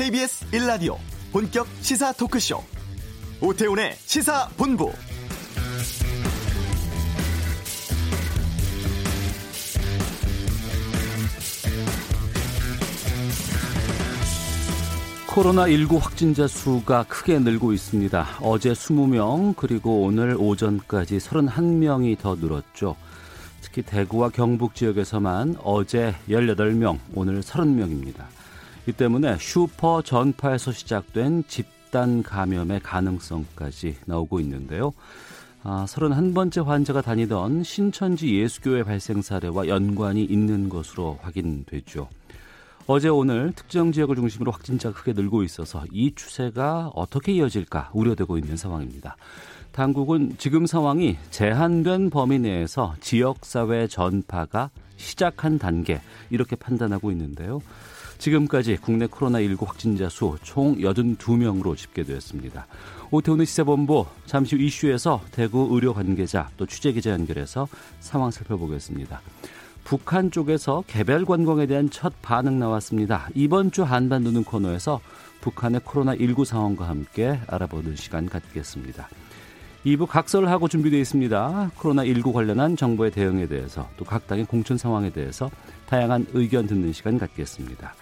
KBS 1라디오 본격 시사 토크쇼 오태훈의 시사본부 코로나19 확진자 수가 크게 늘고 있습니다. 어제 20명, 그리고 오늘 오전까지 31명이 더 늘었죠. 특히 대구와 경북 지역에서만 어제 18명, 오늘 30명입니다. 이 때문에 슈퍼 전파에서 시작된 집단 감염의 가능성까지 나오고 있는데요. 아, 31번째 환자가 다니던 신천지 예수교회 발생 사례와 연관이 있는 것으로 확인됐죠. 어제 오늘 특정 지역을 중심으로 확진자가 크게 늘고 있어서 이 추세가 어떻게 이어질까 우려되고 있는 상황입니다. 당국은 지금 상황이 제한된 범위 내에서 지역사회 전파가 시작한 단계 이렇게 판단하고 있는데요. 지금까지 국내 코로나19 확진자 수 총 82명으로 집계되었습니다. 오태훈의 시사본부 잠시 후 이슈에서 대구 의료 관계자 또 취재 기자 연결해서 상황 살펴보겠습니다. 북한 쪽에서 개별 관광에 대한 첫 반응 나왔습니다. 이번 주 한반도는 코너에서 북한의 코로나19 상황과 함께 알아보는 시간 갖겠습니다. 2부 각설하고 준비되어 있습니다. 코로나19 관련한 정부의 대응에 대해서 또 각 당의 공천 상황에 대해서 다양한 의견 듣는 시간 갖겠습니다.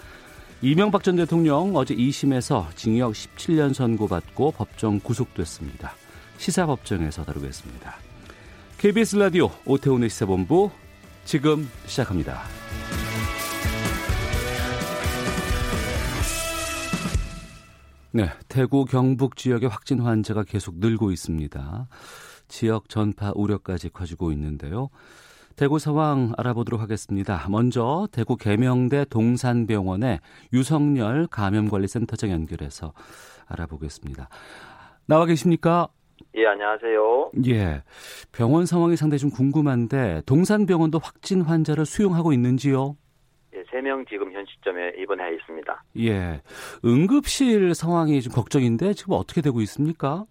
이명박 전 대통령 어제 2심에서 징역 17년 선고받고 법정 구속됐습니다. 시사법정에서 다루겠습니다. KBS 라디오 오태훈의 시사본부 지금 시작합니다. 네, 대구 경북 지역의 확진 환자가 계속 늘고 있습니다. 지역 전파 우려까지 커지고 있는데요. 대구 상황 알아보도록 하겠습니다. 먼저 대구 계명대 동산병원의 유성열 감염관리센터장 연결해서 알아보겠습니다. 나와 계십니까? 예, 안녕하세요. 예. 병원 상황이 상당히 좀 궁금한데 동산병원도 확진 환자를 수용하고 있는지요? 예, 3명 지금 현 시점에 입원해 있습니다. 예. 응급실 상황이 좀 걱정인데 지금 어떻게 되고 있습니까?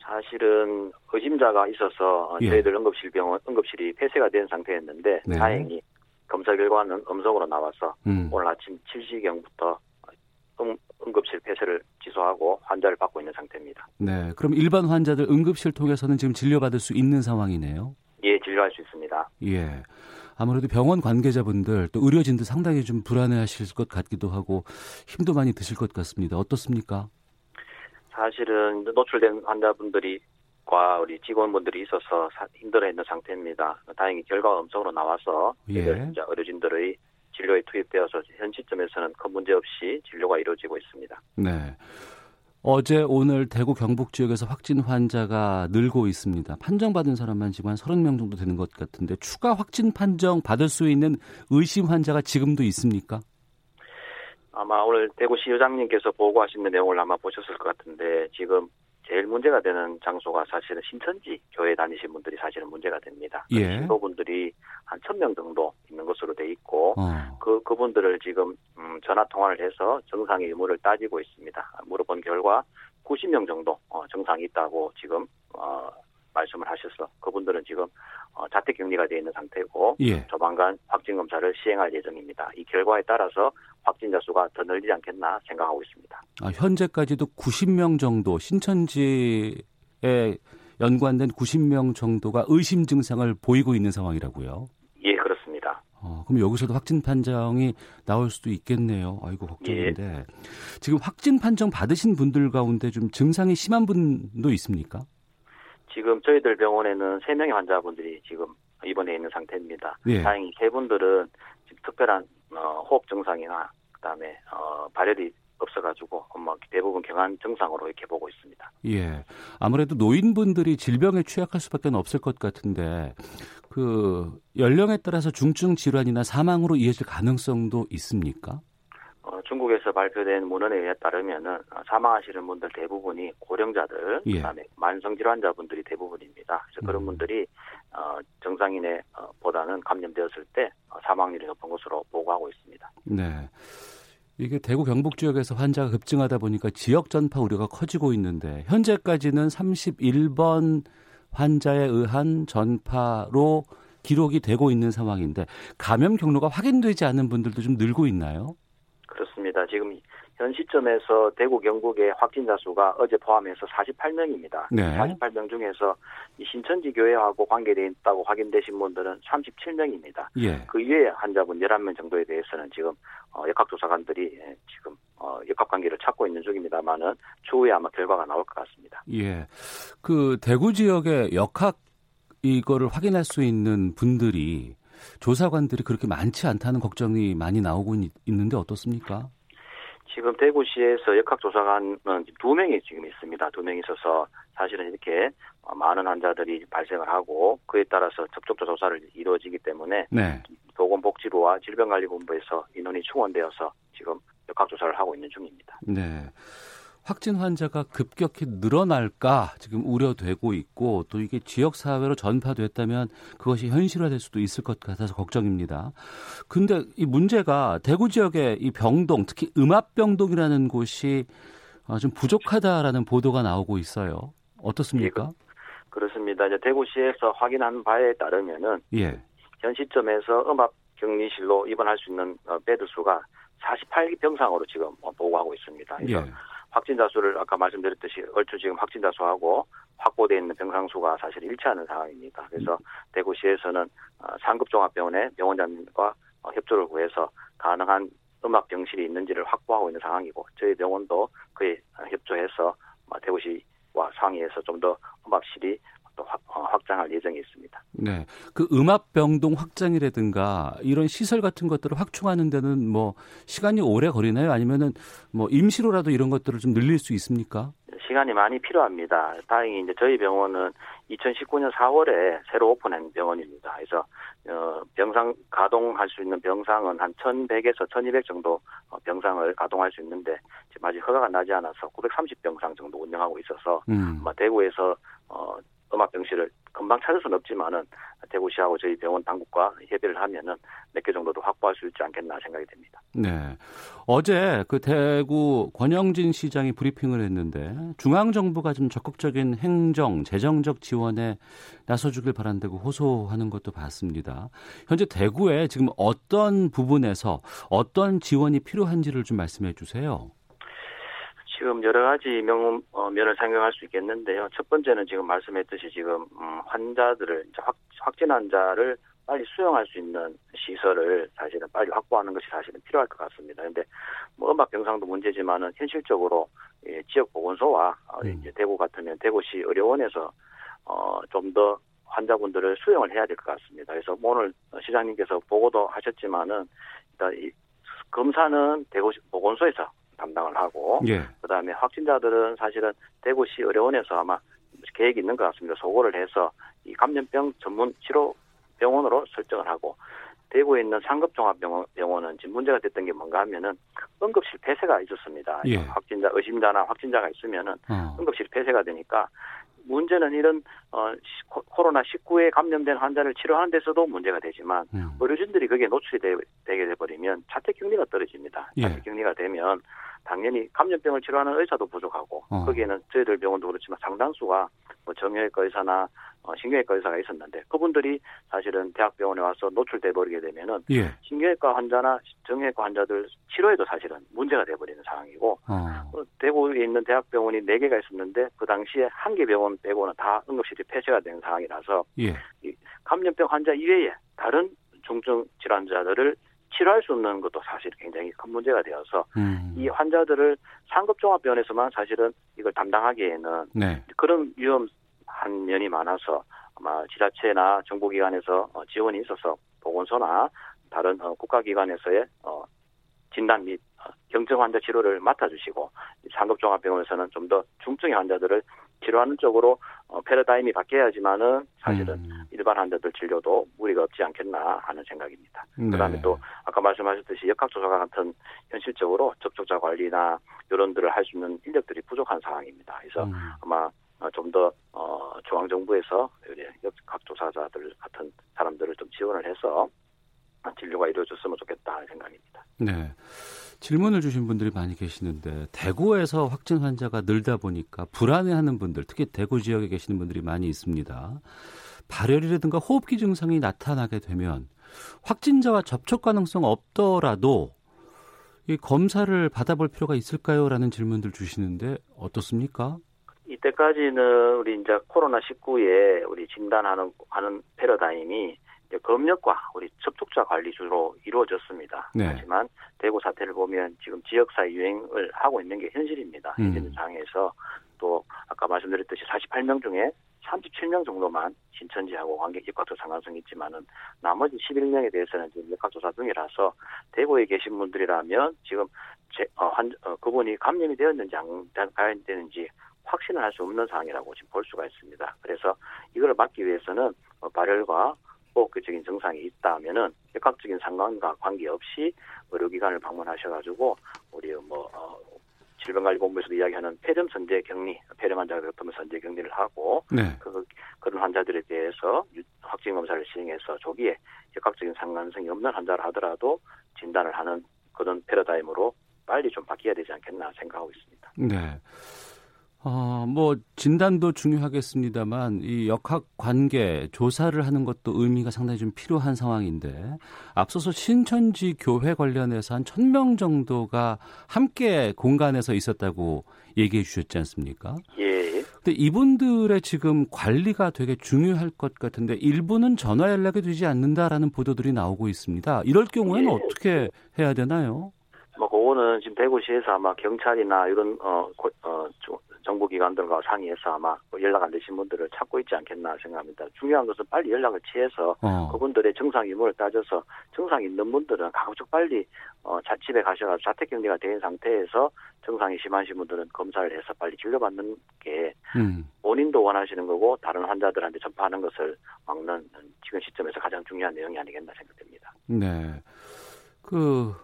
사실은 의심자가 있어서 예. 저희들 응급실 병원 응급실이 폐쇄가 된 상태였는데 네. 다행히 검사 결과는 음성으로 나와서 음. 오늘 아침 7시경부터 응, 응급실 폐쇄를 취소하고 환자를 받고 있는 상태입니다. 네. 그럼 일반 환자들 응급실 통해서는 지금 진료받을 수 있는 상황이네요. 예, 진료할 수 있습니다. 예. 아무래도 병원 관계자분들 또 의료진들 상당히 좀 불안해하실 것 같기도 하고 힘도 많이 드실 것 같습니다. 어떻습니까? 사실은 노출된 환자분들이 과 우리 직원분들이 있어서 사- 힘들어했는 상태입니다. 다행히 결과가 음성으로 나와서 예. 의료진들의 진료에 투입되어서 현 시점에서는 큰 문제 없이 진료가 이루어지고 있습니다. 네. 어제 오늘 대구 경북 지역에서 확진 환자가 늘고 있습니다. 판정받은 사람만 지금 한 30명 정도 되는 것 같은데 추가 확진 판정 받을 수 있는 의심 환자가 지금도 있습니까? 아마 오늘 대구시 의장님께서 보고하시는 내용을 아마 보셨을 것 같은데 지금 제일 문제가 되는 장소가 사실은 신천지 교회 다니신 분들이 사실은 문제가 됩니다. 예. 신도분들이 한 1000명 정도 있는 것으로 돼 있고 어. 그 그분들을 지금 음, 전화 통화를 해서 정상의 의무를 따지고 있습니다. 물어본 결과 90명 정도 어, 정상이 있다고 지금 어, 말씀을 하셔서 그분들은 지금 어, 자택 격리가 되어 있는 상태고 예. 조만간 확진 검사를 시행할 예정입니다. 이 결과에 따라서 확진자 수가 더 늘리지 않겠나 생각하고 있습니다. 아, 현재까지도 90명 정도 신천지에 연관된 90명 정도가 의심 증상을 보이고 있는 상황이라고요. 예, 그렇습니다. 어, 그럼 여기서도 확진 판정이 나올 수도 있겠네요. 아이고 걱정인데 지금 확진 판정 받으신 분들 가운데 좀 증상이 심한 분도 있습니까? 지금 저희들 병원에는 세명의 환자분들이 지금 입원해 있는 상태입니다. 예. 다행히 세 분들은 특별한 어, 호흡 증상이나 그다음에 어, 발열이 없어가지고 뭐 대부분 경한 증상으로 이렇게 보고 있습니다. 예. 아무래도 노인분들이 질병에 취약할 수밖에 없을 것 같은데 그 연령에 따라서 중증 질환이나 사망으로 이어질 가능성도 있습니까? 어, 중국에서 발표된 문헌에 따르면은 어, 사망하시는 분들 대부분이 고령자들, 예. 그다음에 만성 질환자분들이 대부분입니다. 그래서 그런 음. 분들이 어, 정상인의 어, 보다는 감염되었을 때 어, 사망률이 높은 것으로 보고하고 있습니다. 네. 이게 대구 경북 지역에서 환자가 급증하다 보니까 지역 전파 우려가 커지고 있는데 현재까지는 31번 환자에 의한 전파로 기록이 되고 있는 상황인데 감염 경로가 확인되지 않은 분들도 좀 늘고 있나요? 현 시점에서 대구 경북의 확진자 수가 어제 포함해서 48명입니다. 네. 48명 중에서 이 신천지 교회하고 관계되어 있다고 확인되신 분들은 37명입니다. 예. 그 이외에 환자분 11명 정도에 대해서는 지금 어, 역학조사관들이 예, 지금 어, 역학관계를 찾고 있는 중입니다만은 추후에 아마 결과가 나올 것 같습니다. 예. 그 대구 지역의 역학 이거를 확인할 수 있는 분들이 조사관들이 그렇게 많지 않다는 걱정이 많이 나오고 있, 는데 어떻습니까? 지금 대구시에서 역학조사관은 두 명이 지금 있습니다. 두 명이 있어서 사실은 이렇게 많은 환자들이 발생을 하고 그에 따라서 접촉자 조사를 이루어지기 때문에 네. 보건복지부와 질병관리본부에서 인원이 충원되어서 지금 역학조사를 하고 있는 중입니다. 네. 확진 환자가 급격히 늘어날까 지금 우려되고 있고 또 이게 지역 사회로 전파됐다면 그것이 현실화될 수도 있을 것 같아서 걱정입니다. 근데 이 문제가 대구 지역의 이 병동 특히 음압병동이라는 곳이 아, 좀 부족하다라는 보도가 나오고 있어요. 어떻습니까? 예, 그렇습니다. 이제 대구시에서 확인한 바에 따르면은 예. 현 시점에서 음압 격리실로 입원할 수 있는 어, 베드 수가 48기 병상으로 지금 보고하고 있습니다. 예. 확진자 수를 아까 말씀드렸듯이 얼추 지금 확진자 수하고 확보되어 있는 병상 수가 사실 일치하는 상황입니다. 그래서 대구시에서는 어, 상급 종합병원의 병원장님과 어, 협조를 구해서 가능한 음악 병실이 있는지를 확보하고 있는 상황이고 저희 병원도 그에 협조해서 대구시와 상의해서 좀 더 음압실이 또 어, 확장할 예정이 있습니다. 네, 그 음압 병동 확장이라든가 이런 시설 같은 것들을 확충하는 데는 뭐 시간이 오래 걸리나요? 아니면은 뭐 임시로라도 이런 것들을 좀 늘릴 수 있습니까? 시간이 많이 필요합니다. 다행히 이제 저희 병원은 2019년 4월에 새로 오픈한 병원입니다. 그래서 어, 병상 가동할 수 있는 병상은 한 1,100에서 1,200 정도 어, 병상을 가동할 수 있는데 지금 아직 허가가 나지 않아서 930 병상 정도 운영하고 있어서 음. 대구에서 어, 음압병실을 금방 찾을 수는 없지만은 대구시하고 저희 병원 당국과 협의를 하면은 몇 개 정도도 확보할 수 있지 않겠나 생각이 됩니다. 네. 어제 그 대구 권영진 시장이 브리핑을 했는데 중앙 정부가 좀 적극적인 행정, 재정적 지원에 나서주길 바란다고 호소하는 것도 봤습니다. 현재 대구에 지금 어떤 부분에서 어떤 지원이 필요한지를 좀 말씀해 주세요. 지금 여러 가지 명, 어, 면을 생각할 수 있겠는데요. 첫 번째는 지금 말씀했듯이 지금 음, 환자들을 확, 확진 환자를 빨리 수용할 수 있는 시설을 사실은 빨리 확보하는 것이 사실은 필요할 것 같습니다. 그런데 뭐 음악 병상도 문제지만은 현실적으로 예, 지역 보건소와 어, 음. 이제 대구 같으면 대구시 의료원에서 어, 좀 더 환자분들을 수용을 해야 될 것 같습니다. 그래서 오늘 시장님께서 보고도 하셨지만은 일단 이 검사는 대구 보건소에서 담당을 하고 예. 그다음에 확진자들은 사실은 대구시 의료원에서 아마 계획이 있는 것 같습니다. 소고를 해서 이 감염병 전문 치료 병원으로 설정을 하고 대구에 있는 상급종합병원은 지금 문제가 됐던 게 뭔가 하면은 응급실 폐쇄가 있었습니다. 예. 확진자 의심자나 확진자가 있으면은 어. 응급실 폐쇄가 되니까 문제는 이런 어 코로나 19에 감염된 환자를 치료하는 데서도 문제가 되지만 음. 의료진들이 거기에 노출이 되, 게 돼버리면 자택 격리가 떨어집니다. 예. 자택 격리가 되면 당연히 감염병을 치료하는 의사도 부족하고 어. 거기에는 저희들 병원도 그렇지만 상당수가 뭐 정형외과 의사나 어, 신경외과 의사가 있었는데 그분들이 사실은 대학병원에 와서 노출돼 버리게 되면은 예. 신경외과 환자나 정형외과 환자들 치료에도 사실은 문제가 돼 버리는 상황이고 어. 어. 대구에 있는 대학병원이 4 개가 있었는데 그 당시에 한 개 병원 빼고는 다 응급실이 폐쇄가 된 상황이라서 예. 이 감염병 환자 이외에 다른 중증 질환자들을 치료할 수 없는 것도 사실 굉장히 큰 문제가 되어서 음. 이 환자들을 상급종합병원에서만 사실은 이걸 담당하기에는 네. 그런 위험 한 면이 많아서 아마 지자체나 정부기관에서 어, 지원이 있어서 보건소나 다른 어, 국가기관에서의 어, 진단 및 경증 환자 치료를 맡아주시고 상급종합병원에서는 좀 더 중증의 환자들을 치료하는 쪽으로 어, 패러다임이 바뀌어야지만은 사실은 음. 일반 환자들 진료도 무리가 없지 않겠나 하는 생각입니다. 네. 그다음에 또 아까 말씀하셨듯이 역학조사과 같은 현실적으로 접촉자 관리나 이런들을 할 수 있는 인력들이 부족한 상황입니다. 그래서 음. 아마 어, 좀더 어, 중앙 정부에서 역학조사자들 같은 사람들을 좀 지원을 해서 진료가 이루어졌으면 좋겠다 생각입니다. 네. 질문을 주신 분들이 많이 계시는데 대구에서 확진 환자가 늘다 보니까 불안해하는 분들, 특히 대구 지역에 계시는 분들이 많이 있습니다. 발열이라든가 호흡기 증상이 나타나게 되면 확진자와 접촉 가능성 없더라도 이 검사를 받아볼 필요가 있을까요?라는 질문들 주시는데 어떻습니까? 이때까지는 우리 이제 코로나 19에 우리 진단하는 하는 패러다임이 검역과 우리 접촉자 관리 주로 이루어졌습니다. 네. 하지만 대구 사태를 보면 지금 지역사 유행을 하고 있는 게 현실입니다. 음. 현재 상황에서 또 아까 말씀드렸듯이 48명 중에 37명 정도만 신천지하고 관계 역학조 상관성이 있지만은 나머지 11명에 대해서는 지금 역학조사 중이라서 대구에 계신 분들이라면 지금 제, 어, 한, 어, 그분이 감염이 되었는지 안 되는지 확신을 할 수 없는 상황이라고 지금 볼 수가 있습니다. 그래서 이걸 막기 위해서는 어, 발열과 호흡기적인 증상이 있다면은 역학적인 상관과 관계없이 의료기관을 방문하셔가지고 우리 뭐 어, 질병관리본부에서도 이야기하는 폐렴 선제 격리, 폐렴 환자가 겪으면 선제 격리를 하고 네. 그, 그런 환자들에 대해서 확진 검사를 시행해서 조기에 역학적인 상관성이 없는 환자를 하더라도 진단을 하는 그런 패러다임으로 빨리 좀 바뀌어야 되지 않겠나 생각하고 있습니다. 네. 어, 뭐 진단도 중요하겠습니다만 이 역학 관계 조사를 하는 것도 의미가 상당히 좀 필요한 상황인데 앞서서 신천지 교회 관련해서 한 천 명 정도가 함께 공간에서 있었다고 얘기해 주셨지 않습니까? 예. 근데 이분들의 지금 관리가 되게 중요할 것 같은데 일부는 전화 연락이 되지 않는다라는 보도들이 나오고 있습니다. 이럴 경우에는 예. 어떻게 해야 되나요? 뭐 그거는 지금 대구시에서 아마 경찰이나 이런 어, 어 정부기관들과 상의해서 아마 뭐 연락 안 되신 분들을 찾고 있지 않겠나 생각합니다. 중요한 것은 빨리 연락을 취해서 어. 그분들의 정상 유무를 따져서 정상 있는 분들은 가급적 빨리 어, 자집에 가셔서 자택격리가 된 상태에서 정상이 심하신 분들은 검사를 해서 빨리 진료받는 게 음. 본인도 원하시는 거고 다른 환자들한테 전파하는 것을 막는 지금 시점에서 가장 중요한 내용이 아니겠나 생각됩니다. 네. 그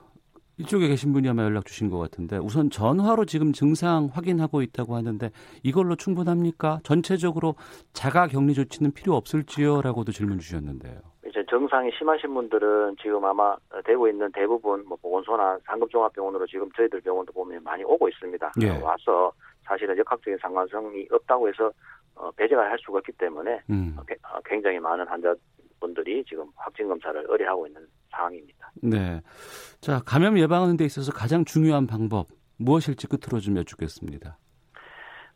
이쪽에 계신 분이 아마 연락 주신 것 같은데 우선 전화로 지금 증상 확인하고 있다고 하는데 이걸로 충분합니까? 전체적으로 자가 격리 조치는 필요 없을지요라고도 질문 주셨는데요. 이제 증상이 심하신 분들은 지금 아마 대구에 있는 대부분 뭐 보건소나 상급종합병원으로 지금 저희들 병원도 보면 많이 오고 있습니다. 예. 와서 사실은 역학적인 상관성이 없다고 해서 어, 배제가 할 수가 없기 때문에 음. 어, 어, 굉장히 많은 환자 분들이 지금 확진 검사를 의뢰하고 있는 상황입니다. 네. 자, 감염 예방하는 데 있어서 가장 중요한 방법 무엇일지 끝으로 좀 여쭙겠습니다.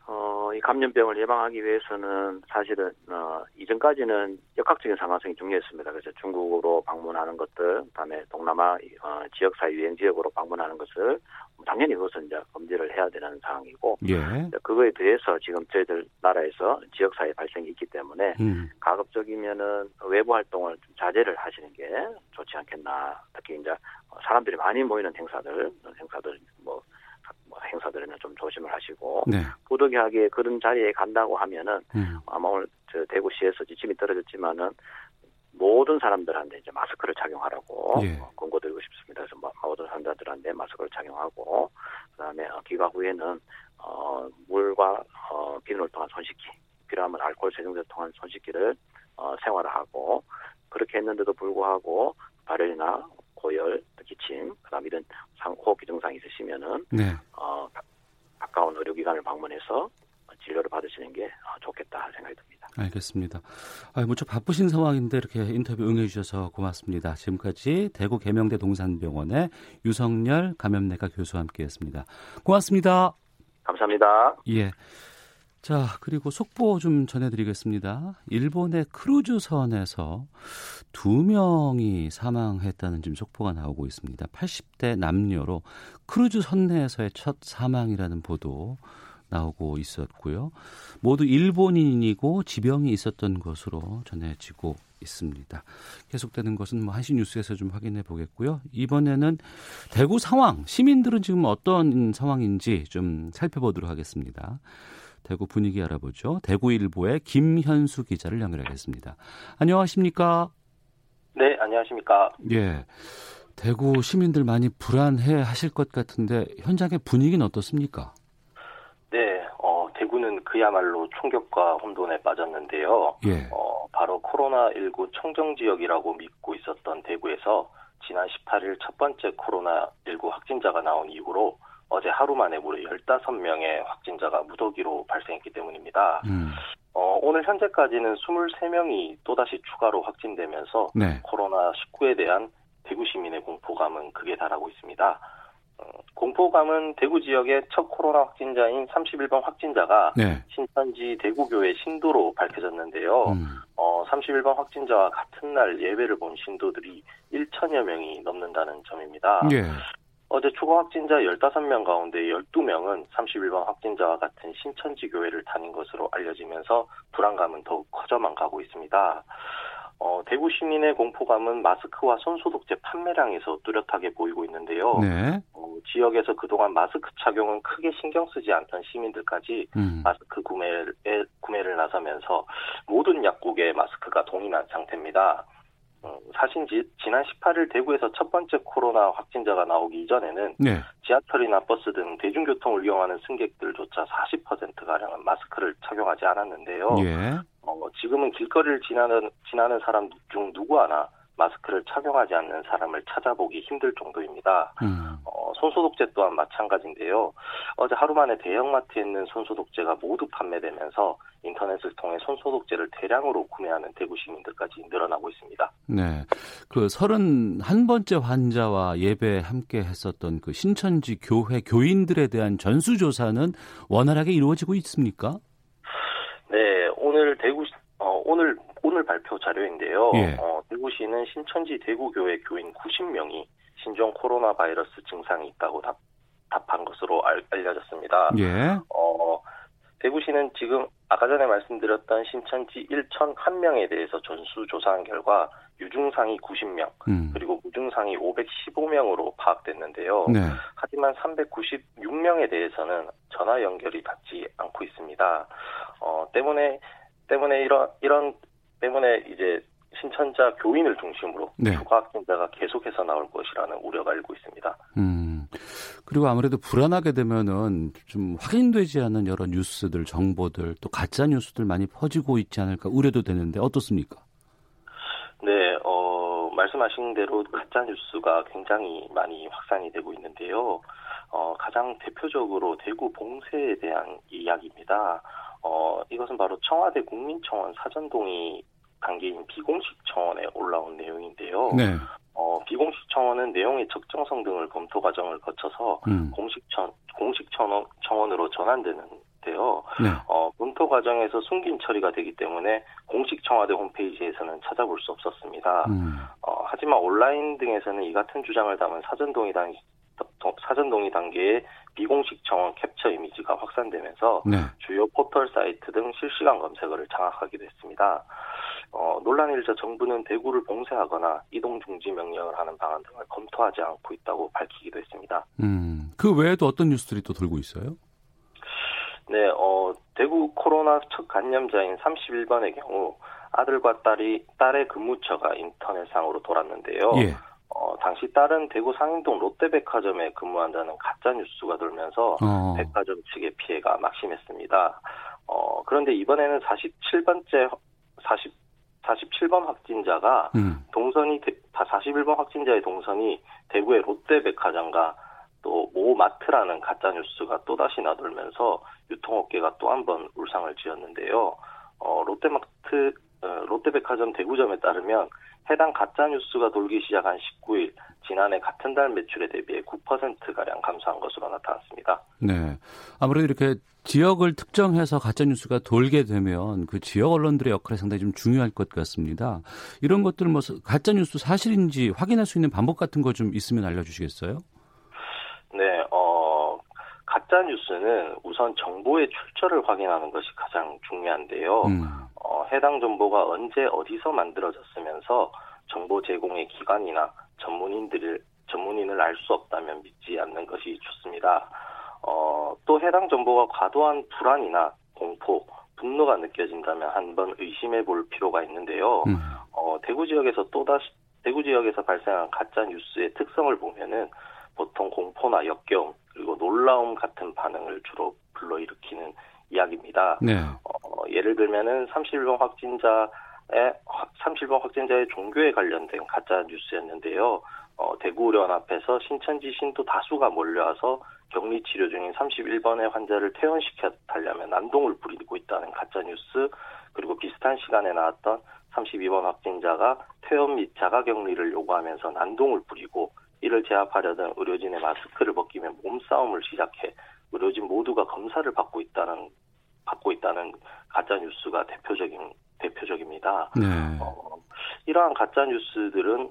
어, 이 감염병을 예방하기 위해서는 사실은 어, 이전까지는 역학적인 상황성이 중요했습니다. 그래서 중국으로 방문하는 것들, 그다음에 동남아 어, 지역사 유행 지역으로 방문하는 것을 당연히 그것은 이제 금지를 해야 되는 상황이고 예. 그거에 대해서 지금 저희들 나라에서 지역사회 발생이 있기 때문에 음. 가급적이면은 외부 활동을 좀 자제를 하시는 게 좋지 않겠나. 특히 이제 사람들이 많이 모이는 행사들, 행사들 뭐, 뭐 행사들에는 좀 조심을 하시고 네. 부득이하게 그런 자리에 간다고 하면은 음. 아마 오늘 저 대구시에서 지침이 떨어졌지만은 모든 사람들한테 이제 마스크를 착용하라고 예. 권고드리고 싶습니다. 그래서 모든 환자들한테 마스크를 착용하고 그다음에 어, 귀가 후에는 어, 물과 어, 비누를 통한 손 씻기, 필요하면 알코올 세정제를 통한 손 씻기를 어, 생활화하고 그렇게 했는데도 불구하고 발열이나 고열, 기침, 그다음 이런 상 호흡기 증상이 있으시면은 네. 어, 가까운 의료기관을 방문해서 진료를 받으시는 게 어, 좋겠다 생각이 듭니다. 알겠습니다. 아, 무척 바쁘신 상황인데 이렇게 인터뷰 응해 주셔서 고맙습니다. 지금까지 대구 계명대 동산병원의 유성열 감염내과 교수와 함께했습니다. 고맙습니다. 감사합니다. 예. 자, 그리고 속보 좀 전해드리겠습니다. 일본의 크루즈선에서 두 명이 사망했다는 지금 속보가 나오고 있습니다. 80대 남녀로 크루즈선 내에서의 첫 사망이라는 보도 나오고 있었고요. 모두 일본인이고 지병이 있었던 것으로 전해지고 있습니다. 계속되는 것은 뭐 한시 뉴스에서 좀 확인해 보겠고요. 이번에는 대구 상황, 시민들은 지금 어떤 상황인지 좀 살펴보도록 하겠습니다. 대구 분위기 알아보죠. 대구일보의 김현수 기자를 연결하겠습니다. 안녕하십니까? 네, 안녕하십니까? 예. 대구 시민들 많이 불안해 하실 것 같은데 현장의 분위기는 어떻습니까? 네, 어, 대구는 그야말로 충격과 혼돈에 빠졌는데요. 예. 어, 바로 코로나19 청정 지역이라고 믿고 있었던 대구에서 지난 18일 첫 번째 코로나19 확진자가 나온 이후로 어제 하루 만에 무려 15명의 확진자가 무더기로 발생했기 때문입니다. 음. 어, 오늘 현재까지는 23명이 또다시 추가로 확진되면서 네. 코로나19에 대한 대구 시민의 공포감은 극에 달하고 있습니다. 공포감은 대구 지역의 첫 코로나 확진자인 31번 확진자가 네. 신천지 대구교회 신도로 밝혀졌는데요. 음. 어, 31번 확진자와 같은 날 예배를 본 신도들이 1천여 명이 넘는다는 점입니다. 예. 어제 추가 확진자 15명 가운데 12명은 31번 확진자와 같은 신천지 교회를 다닌 것으로 알려지면서 불안감은 더욱 커져만 가고 있습니다. 어, 대구 시민의 공포감은 마스크와 손소독제 판매량에서 뚜렷하게 보이고 있는데요. 네. 어, 지역에서 그동안 마스크 착용은 크게 신경 쓰지 않던 시민들까지 음. 마스크 구매를, 구매를 나서면서 모든 약국에 마스크가 동일한 상태입니다. 어, 사실 지, 지난 18일 대구에서 첫 번째 코로나 확진자가 나오기 이전에는 네. 지하철이나 버스 등 대중교통을 이용하는 승객들조차 40%가량은 마스크를 착용하지 않았는데요. 예. 어, 지금은 길거리를 지나는, 지나는 사람 중 누구 하나 마스크를 착용하지 않는 사람을 찾아보기 힘들 정도입니다. 음. 어, 손소독제 또한 마찬가지인데요. 어제 하루 만에 대형마트에 있는 손소독제가 모두 판매되면서 인터넷을 통해 손소독제를 대량으로 구매하는 대구 시민들까지 늘어나고 있습니다. 네. 그 31번째 환자와 예배 함께 했었던 그 신천지 교회 교인들에 대한 전수조사는 원활하게 이루어지고 있습니까? 네. 오늘 대구, 어, 오늘 오늘 발표 자료인데요. 예. 어, 대구시는 신천지 대구교회 교인 90명이 신종 코로나 바이러스 증상이 있다고 답, 답한 것으로 알, 려졌습니다 예. 어, 대구시는 지금 아까 전에 말씀드렸던 신천지 1천 1명에 대해서 전수조사한 결과 유증상이 90명, 음. 그리고 무증상이 515명으로 파악됐는데요. 네. 하지만 396명에 대해서는 전화 연결이 닿지 않고 있습니다. 어, 때문에 때문에 이런 이런 때문에 이제 신천자 교인을 중심으로 네. 추가 확진자가 계속해서 나올 것이라는 우려가 일고 있습니다. 음. 그리고 아무래도 불안하게 되면은 좀 확인되지 않은 여러 뉴스들, 정보들, 또 가짜 뉴스들 많이 퍼지고 있지 않을까 우려도 되는데 어떻습니까? 네, 어, 말씀하신 대로 가짜 뉴스가 굉장히 많이 확산이 되고 있는데요. 어, 가장 대표적으로 대구 봉쇄에 대한 이야기입니다. 어, 이것은 바로 청와대 국민청원 사전동의 단계인 비공식 청원에 올라온 내용인데요. 네. 어, 비공식 청원은 내용의 적정성 등을 검토 과정을 거쳐서 음. 공식 청, 공식 청원, 청원으로 전환되는데요. 네. 어, 검토 과정에서 숨긴 처리가 되기 때문에 공식 청와대 홈페이지에서는 찾아볼 수 없었습니다. 음. 어, 하지만 온라인 등에서는 이 같은 주장을 담은 사전 동의 단 사전 동의 단계에 비공식 청원 캡처 이미지가 확산되면서 네. 주요 포털 사이트 등 실시간 검색어를 장악하기도 했습니다. 어, 논란을 일자 정부는 대구를 봉쇄하거나 이동 중지 명령을 하는 방안 등을 검토하지 않고 있다고 밝히기도 했습니다. 음, 그 외에도 어떤 뉴스들이 또 돌고 있어요? 네, 어, 대구 코로나 첫 감염자인 31번의 경우 아들과 딸이 딸의 근무처가 인터넷상으로 돌았는데요. 예. 어, 당시 딸은 대구 상인동 롯데백화점에 근무한다는 가짜 뉴스가 돌면서 어. 백화점 측의 피해가 막심했습니다. 어, 그런데 이번에는 47번째 40 47번 확진자가 음. 동선이 다 41번 확진자의 동선이 대구의 롯데백화점과 또 모 마트라는 가짜 뉴스가 또 다시 나돌면서 유통업계가 또 한 번 울상을 지었는데요. 어, 롯데마트 어, 롯데백화점 대구점에 따르면 해당 가짜 뉴스가 돌기 시작한 19일 지난해 같은 달 매출에 대비해 9%가량 감소한 것으로 나타났습니다. 네. 아무래도 이렇게 지역을 특정해서 가짜 뉴스가 돌게 되면 그 지역 언론들의 역할이 상당히 좀 중요할 것 같습니다. 이런 것들 뭐 가짜 뉴스 사실인지 확인할 수 있는 방법 같은 거 좀 있으면 알려 주시겠어요? 네. 어 가짜 뉴스는 우선 정보의 출처를 확인하는 것이 가장 중요한데요. 음. 어, 해당 정보가 언제 어디서 만들어졌으면서 정보 제공의 기관이나 전문인들을 전문인을 알 수 없다면 믿지 않는 것이 좋습니다. 어, 또 해당 정보가 과도한 불안이나 공포, 분노가 느껴진다면 한번 의심해 볼 필요가 있는데요. 음. 어, 대구 지역에서 또다시 대구 지역에서 발생한 가짜 뉴스의 특성을 보면은 보통 공포나 역겨움 그리고 놀라움 같은 반응을 주로 불러일으키는 이야기입니다. 네. 어, 예를 들면은 31번 확진자의 30번 확진자의 종교에 관련된 가짜 뉴스였는데요. 어, 대구의료원 앞에서 신천지 신도 다수가 몰려와서 격리 치료 중인 31번의 환자를 퇴원시켜 달려면 난동을 부리고 있다는 가짜 뉴스 그리고 비슷한 시간에 나왔던 32번 확진자가 퇴원 및 자가 격리를 요구하면서 난동을 부리고 이를 제압하려던 의료진의 마스크를 벗기며 몸싸움을 시작해 의료진 모두가 검사를 받고 있다는 받고 있다는 가짜 뉴스가 대표적인 대표적입니다. 네. 어, 이러한 가짜 뉴스들은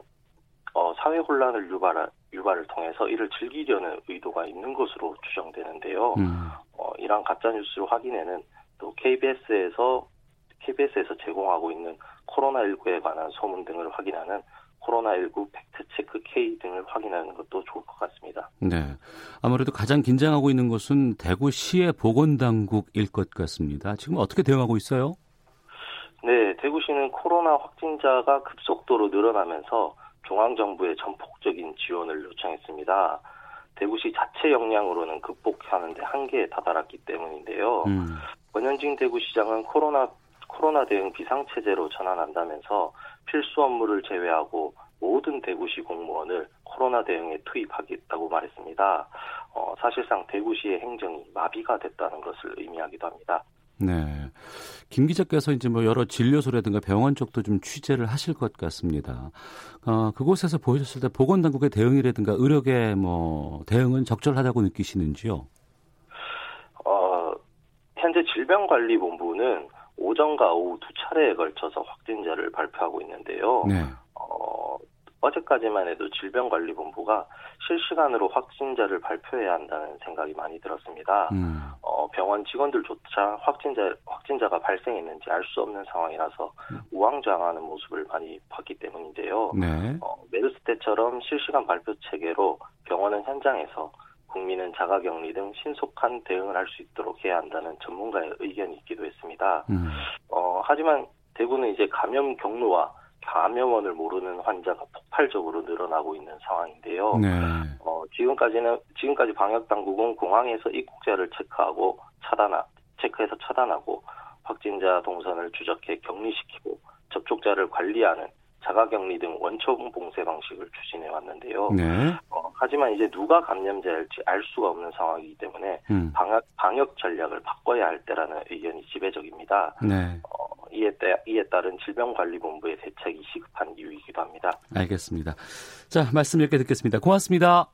어, 사회 혼란을 유발 유발을 통해서 이를 즐기려는 의도가 있는 것으로 추정되는데요. 음. 어, 이러한 가짜 뉴스를 확인에는 또 KBS에서 KBS에서 제공하고 있는 코로나19에 관한 소문 등을 확인하는 코로나19 팩트체크 K 등을 확인하는 것도 좋을 것 같습니다. 네. 아무래도 가장 긴장하고 있는 것은 대구시의 보건당국일 것 같습니다. 지금 어떻게 대응하고 있어요? 네. 대구시는 코로나 확진자가 급속도로 늘어나면서 중앙정부의 전폭적인 지원을 요청했습니다. 대구시 자체 역량으로는 극복하는데 한계에 다다랐기 때문인데요. 음. 권현진 대구시장은 코로나 코로나 대응 비상체제로 전환한다면서 필수 업무를 제외하고 모든 대구시 공무원을 코로나 대응에 투입하겠다고 말했습니다. 어, 사실상 대구시의 행정이 마비가 됐다는 것을 의미하기도 합니다. 네. 김 기자께서 이제 뭐 여러 진료소라든가 병원 쪽도 좀 취재를 하실 것 같습니다. 어, 그곳에서 보셨을 때 보건당국의 대응이라든가 의료계 뭐 대응은 적절하다고 느끼시는지요? 어, 현재 질병관리본부는 오전과 오후 두 차례에 걸쳐서 확진자를 발표하고 있는데요. 네. 어, 어제까지만 해도 질병관리본부가 실시간으로 확진자를 발표해야 한다는 생각이 많이 들었습니다. 음. 어, 병원 직원들조차 확진자 확진자가 발생했는지 알 수 없는 상황이라서 음. 우왕좌왕하는 모습을 많이 봤기 때문인데요. 네. 어, 메르스 때처럼 실시간 발표 체계로 병원은 현장에서 국민은 자가격리 등 신속한 대응을 할 수 있도록 해야 한다는 전문가의 의견이 있기도 했습니다. 음. 어, 하지만 대구는 이제 감염 경로와 감염원을 모르는 환자가 폭발적으로 늘어나고 있는 상황인데요. 네. 어, 지금까지는 지금까지 방역 당국은 공항에서 입국자를 체크하고 차단하 체크해서 차단하고 확진자 동선을 추적해 격리시키고 접촉자를 관리하는 자가격리 등 원천 봉쇄 방식을 추진해 왔는데요. 네. 어, 하지만 이제 누가 감염자일지 알 수가 없는 상황이기 때문에 음. 방역, 방역 전략을 바꿔야 할 때라는 의견이 지배적입니다. 네. 어, 이에, 따, 이에 따른 질병관리본부의 대책이 시급한 이유이기도 합니다. 알겠습니다. 자, 말씀 이렇게 듣겠습니다. 고맙습니다.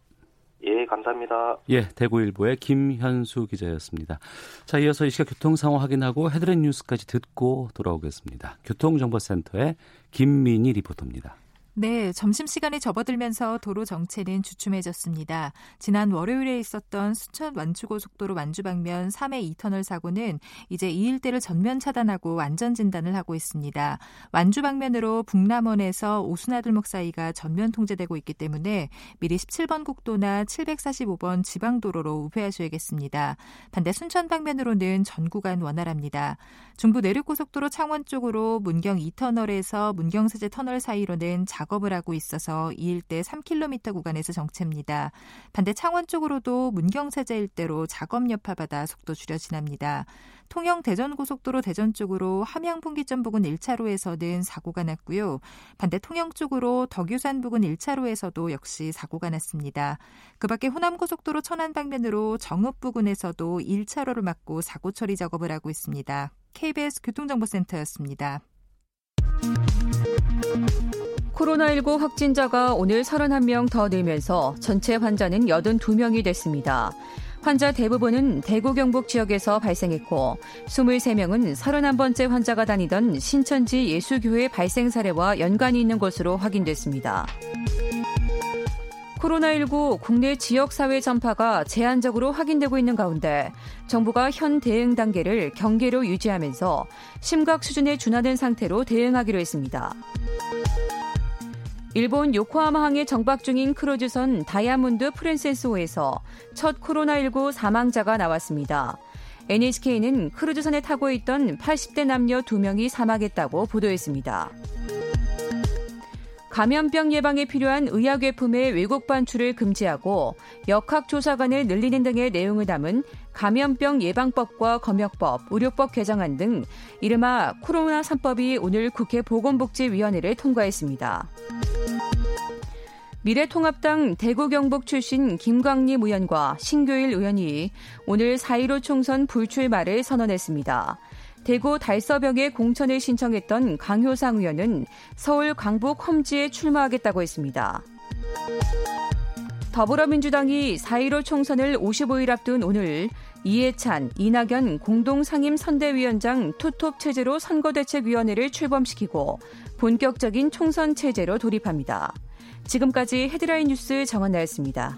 예, 감사합니다. 예, 대구일보의 김현수 기자였습니다. 자, 이어서 이 시각 교통 상황 확인하고 헤드렛 뉴스까지 듣고 돌아오겠습니다. 교통정보센터의 김민희 리포터입니다. 네, 점심시간에 접어들면서 도로 정체는 주춤해졌습니다. 지난 월요일에 있었던 수천 완주고속도로 완주 방면 3회 2터널 사고는 이제 이 일대를 전면 차단하고 안전 진단을 하고 있습니다. 완주 방면으로 북남원에서 오수나들목 사이가 전면 통제되고 있기 때문에 미리 17번 국도나 745번 지방도로로 우회하셔야겠습니다. 반대 순천 방면으로는 전 구간 원활합니다. 중부 내륙고속도로 창원 쪽으로 문경 2터널에서 문경세제 터널 사이로는 작 작업을 하고 있어서 이 일대 3km 구간에서 정체입니다. 반대 창원 쪽으로도 문경세제 일대로 작업 여파받아 속도 줄여 지납니다. 통영 대전 고속도로 대전 쪽으로 함양 분기점 부근 1차로에서는 사고가 났고요. 반대 통영 쪽으로 덕유산 부근 1차로에서도 역시 사고가 났습니다. 그 밖에 호남 고속도로 천안 방면으로 정읍 부근에서도 1차로를 막고 사고 처리 작업을 하고 있습니다. KBS 교통정보센터였습니다. 코로나19 확진자가 오늘 31명 더 늘면서 전체 환자는 82명이 됐습니다. 환자 대부분은 대구 경북 지역에서 발생했고 23명은 31번째 환자가 다니던 신천지 예수교회 발생 사례와 연관이 있는 것으로 확인됐습니다. 코로나19 국내 지역사회 전파가 제한적으로 확인되고 있는 가운데 정부가 현 대응 단계를 경계로 유지하면서 심각 수준에 준하는 상태로 대응하기로 했습니다. 일본 요코하마항에 정박 중인 크루즈선 다이아몬드 프린세스호에서 첫 코로나19 사망자가 나왔습니다. NHK는 크루즈선에 타고 있던 80대 남녀 2명이 사망했다고 보도했습니다. 감염병 예방에 필요한 의약외품의 외국 반출을 금지하고 역학조사관을 늘리는 등의 내용을 담은 감염병 예방법과 검역법, 의료법 개정안 등 이른바 코로나 3법이 오늘 국회 보건복지위원회를 통과했습니다. 미래통합당 대구 경북 출신 김광림 의원과 신교일 의원이 오늘 4.15 총선 불출마를 선언했습니다. 대구 달서병에 공천을 신청했던 강효상 의원은 서울 강북 험지에 출마하겠다고 했습니다. 더불어민주당이 4.15 총선을 55일 앞둔 오늘 이해찬, 이낙연 공동상임 선대위원장 투톱 체제로 선거대책위원회를 출범시키고 본격적인 총선 체제로 돌입합니다. 지금까지 헤드라인 뉴스 정원나였습니다.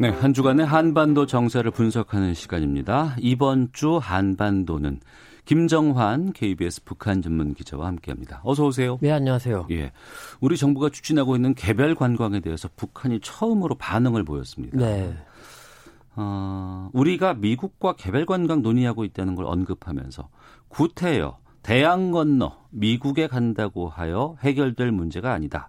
네, 한 주간의 한반도 정세를 분석하는 시간입니다. 이번 주 한반도는 김정환 KBS 북한 전문 기자와 함께합니다. 어서 오세요. 네, 안녕하세요. 예, 우리 정부가 추진하고 있는 개별 관광에 대해서 북한이 처음으로 반응을 보였습니다. 네. 어, 우리가 미국과 개별 관광 논의하고 있다는 걸 언급하면서 구태여 대양 건너 미국에 간다고 하여 해결될 문제가 아니다.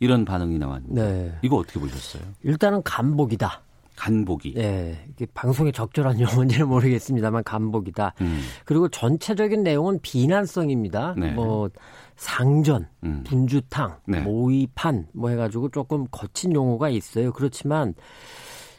이런 반응이 나왔는데 네. 이거 어떻게 보셨어요? 일단은 간복이다. 간복이. 네. 이게 방송에 적절한 용어인지는 모르겠습니다만 간복이다. 음. 그리고 전체적인 내용은 비난성입니다. 네. 뭐 상전, 음. 분주탕, 네. 모의판 뭐 해가지고 조금 거친 용어가 있어요. 그렇지만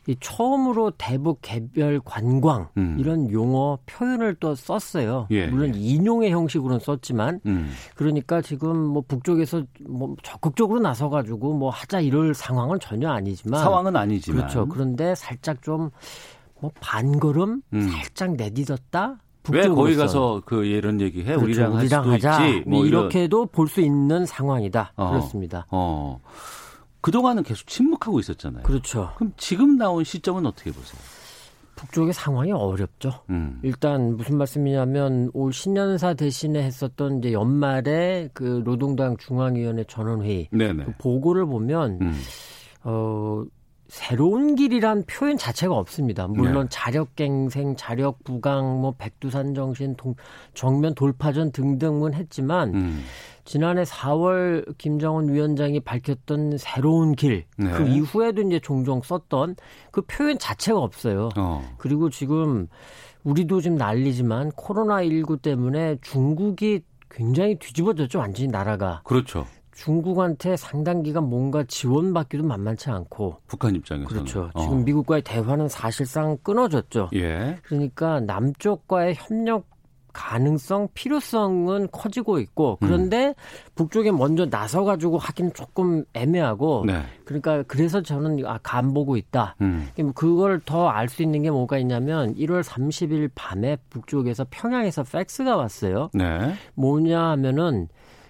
이 처음으로 대북 개별 관광 음. 이런 용어 표현을 또 썼어요. 예, 물론 예. 인용의 형식으로는 썼지만 음. 그러니까 지금 뭐 북쪽에서 뭐 적극적으로 나서 가지고 뭐 하자 이럴 상황은 전혀 아니지만 상황은 아니지만 그렇죠. 그런데 살짝 좀 뭐 반걸음 음. 살짝 내딛었다. 왜 거기 가서 그 이런 얘기 해? 그렇죠. 우리랑, 우리랑 하자. 있지. 뭐 이렇게도 볼 수 있는 상황이다. 어. 그렇습니다. 어. 그동안은 계속 침묵하고 있었잖아요. 그렇죠. 그럼 지금 나온 시점은 어떻게 보세요? 북쪽의 상황이 어렵죠. 음. 일단 무슨 말씀이냐면 올 신년사 대신에 했었던 이제 연말에 그 노동당 중앙위원회 전원회의 그 보고를 보면 음. 어 새로운 길이란 표현 자체가 없습니다. 물론 네. 자력갱생, 자력부강, 뭐 백두산 정신, 동, 정면 돌파전 등등은 했지만 음. 지난해 4월 김정은 위원장이 밝혔던 새로운 길, 네. 그 이후에도 이제 종종 썼던 그 표현 자체가 없어요. 어. 그리고 지금 우리도 지금 난리지만 코로나 19 때문에 중국이 굉장히 뒤집어졌죠, 완전히 나라가. 그렇죠. 중국한테 상당 기간 뭔가 지원받기도 만만치 않고 북한 입장에서 그렇죠. 어. 지금 미국과의 대화는 사실상 끊어졌죠. 예. 그러니까 남쪽과의 협력 가능성, 필요성은 커지고 있고 그런데 음. 북쪽에 먼저 나서 가지고 하기는 조금 애매하고 네. 그러니까 그래서 저는 아, 간 보고 있다. 음. 뭐 그걸 더 알 수 있는 게 뭐가 있냐면 1월 30일 밤에 북쪽에서 평양에서 팩스가 왔어요. 네. 뭐냐 하면은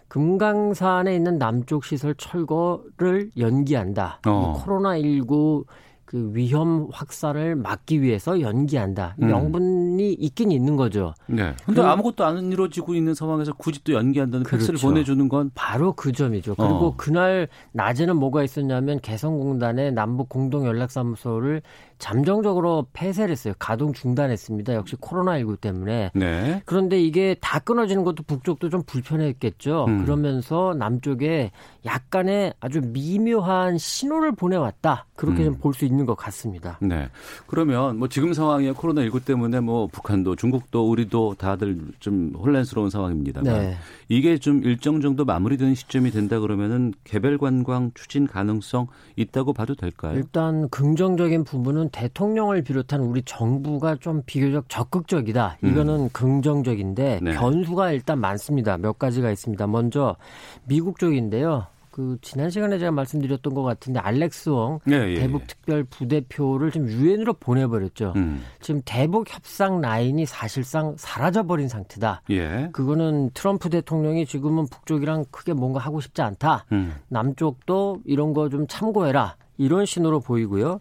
금강산에 있는 남쪽 시설 철거를 연기한다. 어. 코로나19 그 위험 확산을 막기 위해서 연기한다. 음. 명분이 있긴 있는 거죠. 네. 근데 아무것도 안 이루어지고 있는 상황에서 굳이 또 연기한다는 그렇죠. 팩스를 보내주는 건 바로 그 점이죠. 그리고 어. 그날 낮에는 뭐가 있었냐면 개성공단의 남북 공동 연락사무소를 잠정적으로 폐쇄를 했어요. 가동 중단했습니다. 역시 코로나19 때문에. 네. 그런데 이게 다 끊어지는 것도 북쪽도 좀 불편했겠죠. 음. 그러면서 남쪽에 약간의 아주 미묘한 신호를 보내왔다. 그렇게 음. 좀볼 수 있는 것 같습니다. 네. 그러면 뭐 지금 상황이 코로나19 때문에 뭐 북한도 중국도 우리도 다들 좀 혼란스러운 상황입니다만 네. 이게 좀 일정 정도 마무리되는 시점이 된다 그러면은 개별 관광 추진 가능성 있다고 봐도 될까요? 일단 긍정적인 부분은 대통령을 비롯한 우리 정부가 좀 비교적 적극적이다. 이거는 음. 긍정적인데 네. 변수가 일단 많습니다. 몇 가지가 있습니다. 먼저 미국 쪽인데요. 그 지난 시간에 제가 말씀드렸던 것 같은데 알렉스 웡 예, 예, 대북 특별 부대표를 지금 유엔으로 보내버렸죠. 음. 지금 대북 협상 라인이 사실상 사라져버린 상태다. 예. 그거는 트럼프 대통령이 지금은 북쪽이랑 크게 뭔가 하고 싶지 않다. 음. 남쪽도 이런 거 좀 참고해라. 이런 신호로 보이고요.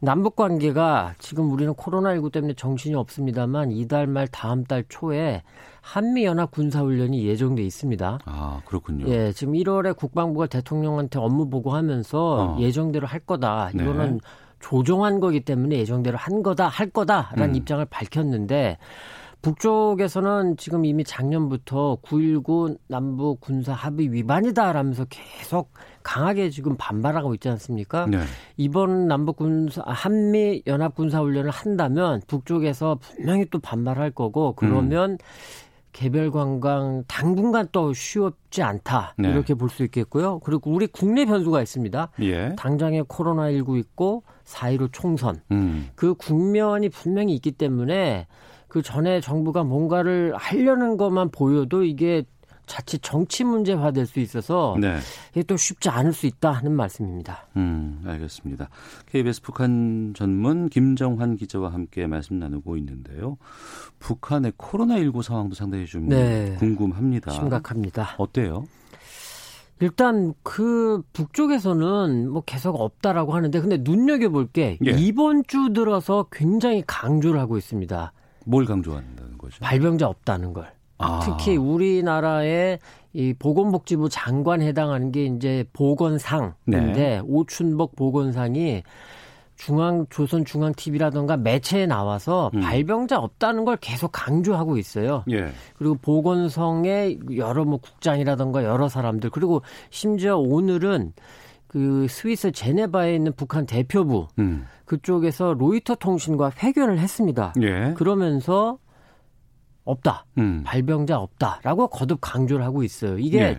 남북 관계가 지금 우리는 코로나19 때문에 정신이 없습니다만 이달 말 다음 달 초에 한미 연합 군사 훈련이 예정돼 있습니다. 아, 그렇군요. 예, 지금 1월에 국방부가 대통령한테 업무 보고하면서 어. 예정대로 할 거다. 네. 이거는 네. 조정한 거기 때문에 예정대로 한 거다, 할 거다라는 음. 입장을 밝혔는데 북쪽에서는 지금 이미 작년부터 9.19 남북 군사 합의 위반이다라면서 계속 강하게 지금 반발하고 있지 않습니까? 네. 이번 남북 군사 한미 연합 군사 훈련을 한다면 북쪽에서 분명히 또 반발할 거고 그러면 음. 개별 관광 당분간 또 쉬웠지 않다 네. 이렇게 볼 수 있겠고요. 그리고 우리 국내 변수가 있습니다. 예. 당장에 코로나 19 있고 4.15 총선 음. 그 국면이 분명히 있기 때문에 그 전에 정부가 뭔가를 하려는 것만 보여도 이게 자칫 정치 문제화 될 수 있어서 네. 이게 또 쉽지 않을 수 있다 하는 말씀입니다. 음, 알겠습니다. KBS 북한 전문 김정환 기자와 함께 말씀 나누고 있는데요. 북한의 코로나19 상황도 상당히 좀 네. 궁금합니다. 심각합니다. 어때요? 일단 그 북쪽에서는 뭐 계속 없다라고 하는데 근데 눈여겨 볼 게 예. 이번 주 들어서 굉장히 강조를 하고 있습니다. 뭘 강조한다는 거죠? 발병자 없다는 걸. 아. 특히 우리나라의 이 보건복지부 장관 해당하는 게 이제 보건상인데 네. 오춘복 보건상이 중앙 조선 중앙 TV라던가 매체에 나와서 음. 발병자 없다는 걸 계속 강조하고 있어요. 예. 그리고 보건성의 여러 뭐 국장이라던가 여러 사람들 그리고 심지어 오늘은 그 스위스 제네바에 있는 북한 대표부 음. 그쪽에서 로이터 통신과 회견을 했습니다. 예. 그러면서 없다. 음. 발병자 없다라고 거듭 강조를 하고 있어요. 이게 예.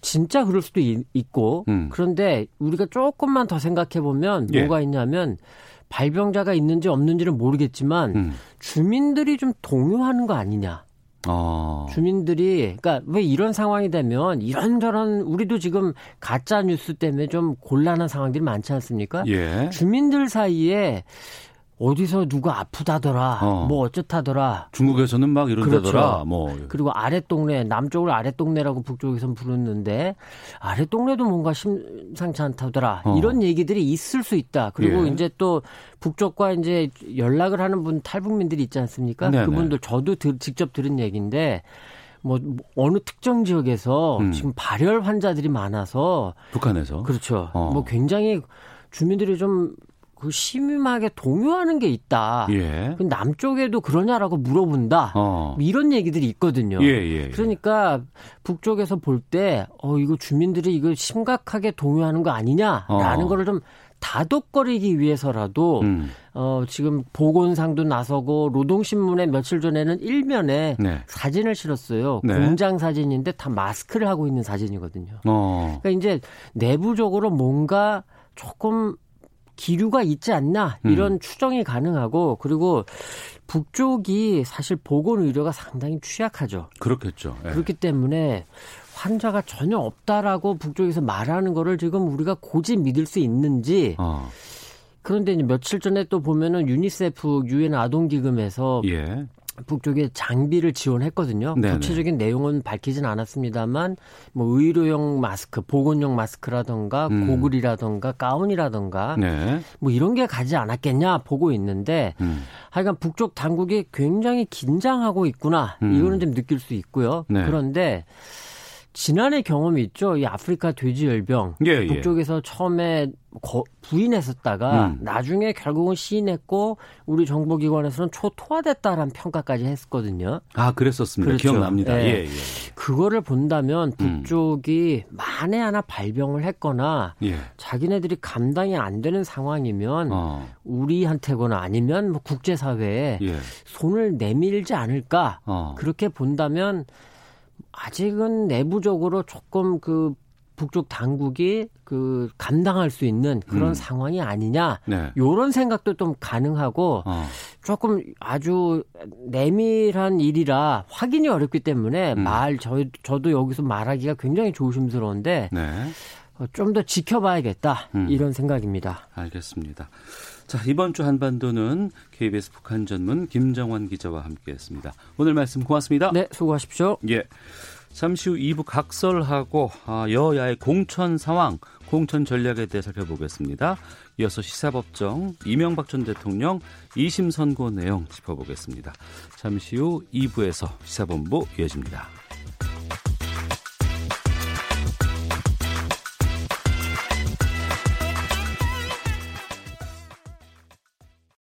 진짜 그럴 수도 있, 고 음. 그런데 우리가 조금만 더 생각해 보면 예. 뭐가 있냐면 발병자가 있는지 없는지는 모르겠지만 음. 주민들이 좀 동요하는 거 아니냐. 어. 주민들이 그러니까 왜 이런 상황이 되면 이런저런 우리도 지금 가짜 뉴스 때문에 좀 곤란한 상황들이 많지 않습니까? 예. 주민들 사이에 어디서 누가 아프다더라, 어. 뭐 어쩌다더라. 중국에서는 막 이런다더라. 그렇죠. 뭐 그리고 아랫동네 남쪽을 아랫동네라고 북쪽에선 부르는데 아랫동네도 뭔가 심상치 않다더라. 어. 이런 얘기들이 있을 수 있다. 그리고 예. 이제 또 북쪽과 이제 연락을 하는 분 탈북민들이 있지 않습니까? 네네. 그분들 저도 들, 직접 들은 얘기인데 뭐 어느 특정 지역에서 음. 지금 발열 환자들이 많아서 북한에서 그렇죠. 어. 뭐 굉장히 주민들이 좀 그 심하게 동요하는 게 있다. 예. 그 남쪽에도 그러냐라고 물어본다. 어. 이런 얘기들이 있거든요. 예, 예, 예. 그러니까 북쪽에서 볼 때, 어, 이거 주민들이 이거 심각하게 동요하는 거 아니냐라는 어. 거를 좀 다독거리기 위해서라도 음. 어 지금 보건상도 나서고 노동신문에 며칠 전에는 일면에 네. 사진을 실었어요. 네. 공장 사진인데 다 마스크를 하고 있는 사진이거든요. 어. 그러니까 이제 내부적으로 뭔가 조금 기류가 있지 않나 이런 음. 추정이 가능하고 그리고 북쪽이 사실 보건 의료가 상당히 취약하죠. 그렇겠죠. 예. 그렇기 때문에 환자가 전혀 없다라고 북쪽에서 말하는 거를 지금 우리가 고지 믿을 수 있는지 어. 그런데 이제 며칠 전에 또 보면은 유니세프 유엔 아동기금에서 예. 북쪽에 장비를 지원했거든요. 네네. 구체적인 내용은 밝히진 않았습니다만 뭐 의료용 마스크, 보건용 마스크라던가 음. 고글이라던가 가운이라던가 네. 뭐 이런 게 가지 않았겠냐 보고 있는데 음. 하여간 북쪽 당국이 굉장히 긴장하고 있구나 음. 이거는 좀 느낄 수 있고요. 네. 그런데 지난해 경험이 있죠. 이 아프리카 돼지 열병 예, 예. 북쪽에서 처음에 거, 부인했었다가 음. 나중에 결국은 시인했고 우리 정보기관에서는 초토화됐다라는 평가까지 했었거든요. 아 그랬었습니다. 그렇죠. 기억납니다. 예. 예, 예. 그거를 본다면 음. 북쪽이 음. 만에 하나 발병을 했거나 예. 자기네들이 감당이 안 되는 상황이면 어. 우리한테거나 아니면 뭐 국제사회에 예. 손을 내밀지 않을까 어. 그렇게 본다면 아직은 내부적으로 조금 그 북쪽 당국이 그 감당할 수 있는 그런 음. 상황이 아니냐 네. 요런 생각도 좀 가능하고 어. 조금 아주 내밀한 일이라 확인이 어렵기 때문에 음. 말 저, 저도 여기서 말하기가 굉장히 조심스러운데 네. 어, 좀더 지켜봐야겠다 음. 이런 생각입니다. 알겠습니다. 자, 이번 주 한반도는 KBS 북한 전문 김정환 기자와 함께했습니다. 오늘 말씀 고맙습니다. 네, 수고하십시오. 예. 잠시 후 2부 각설하고 아, 여야의 공천 상황, 공천 전략에 대해 살펴보겠습니다. 이어서 시사법정, 이명박 전 대통령 2심 선고 내용 짚어보겠습니다. 잠시 후 2부에서 시사본부 이어집니다.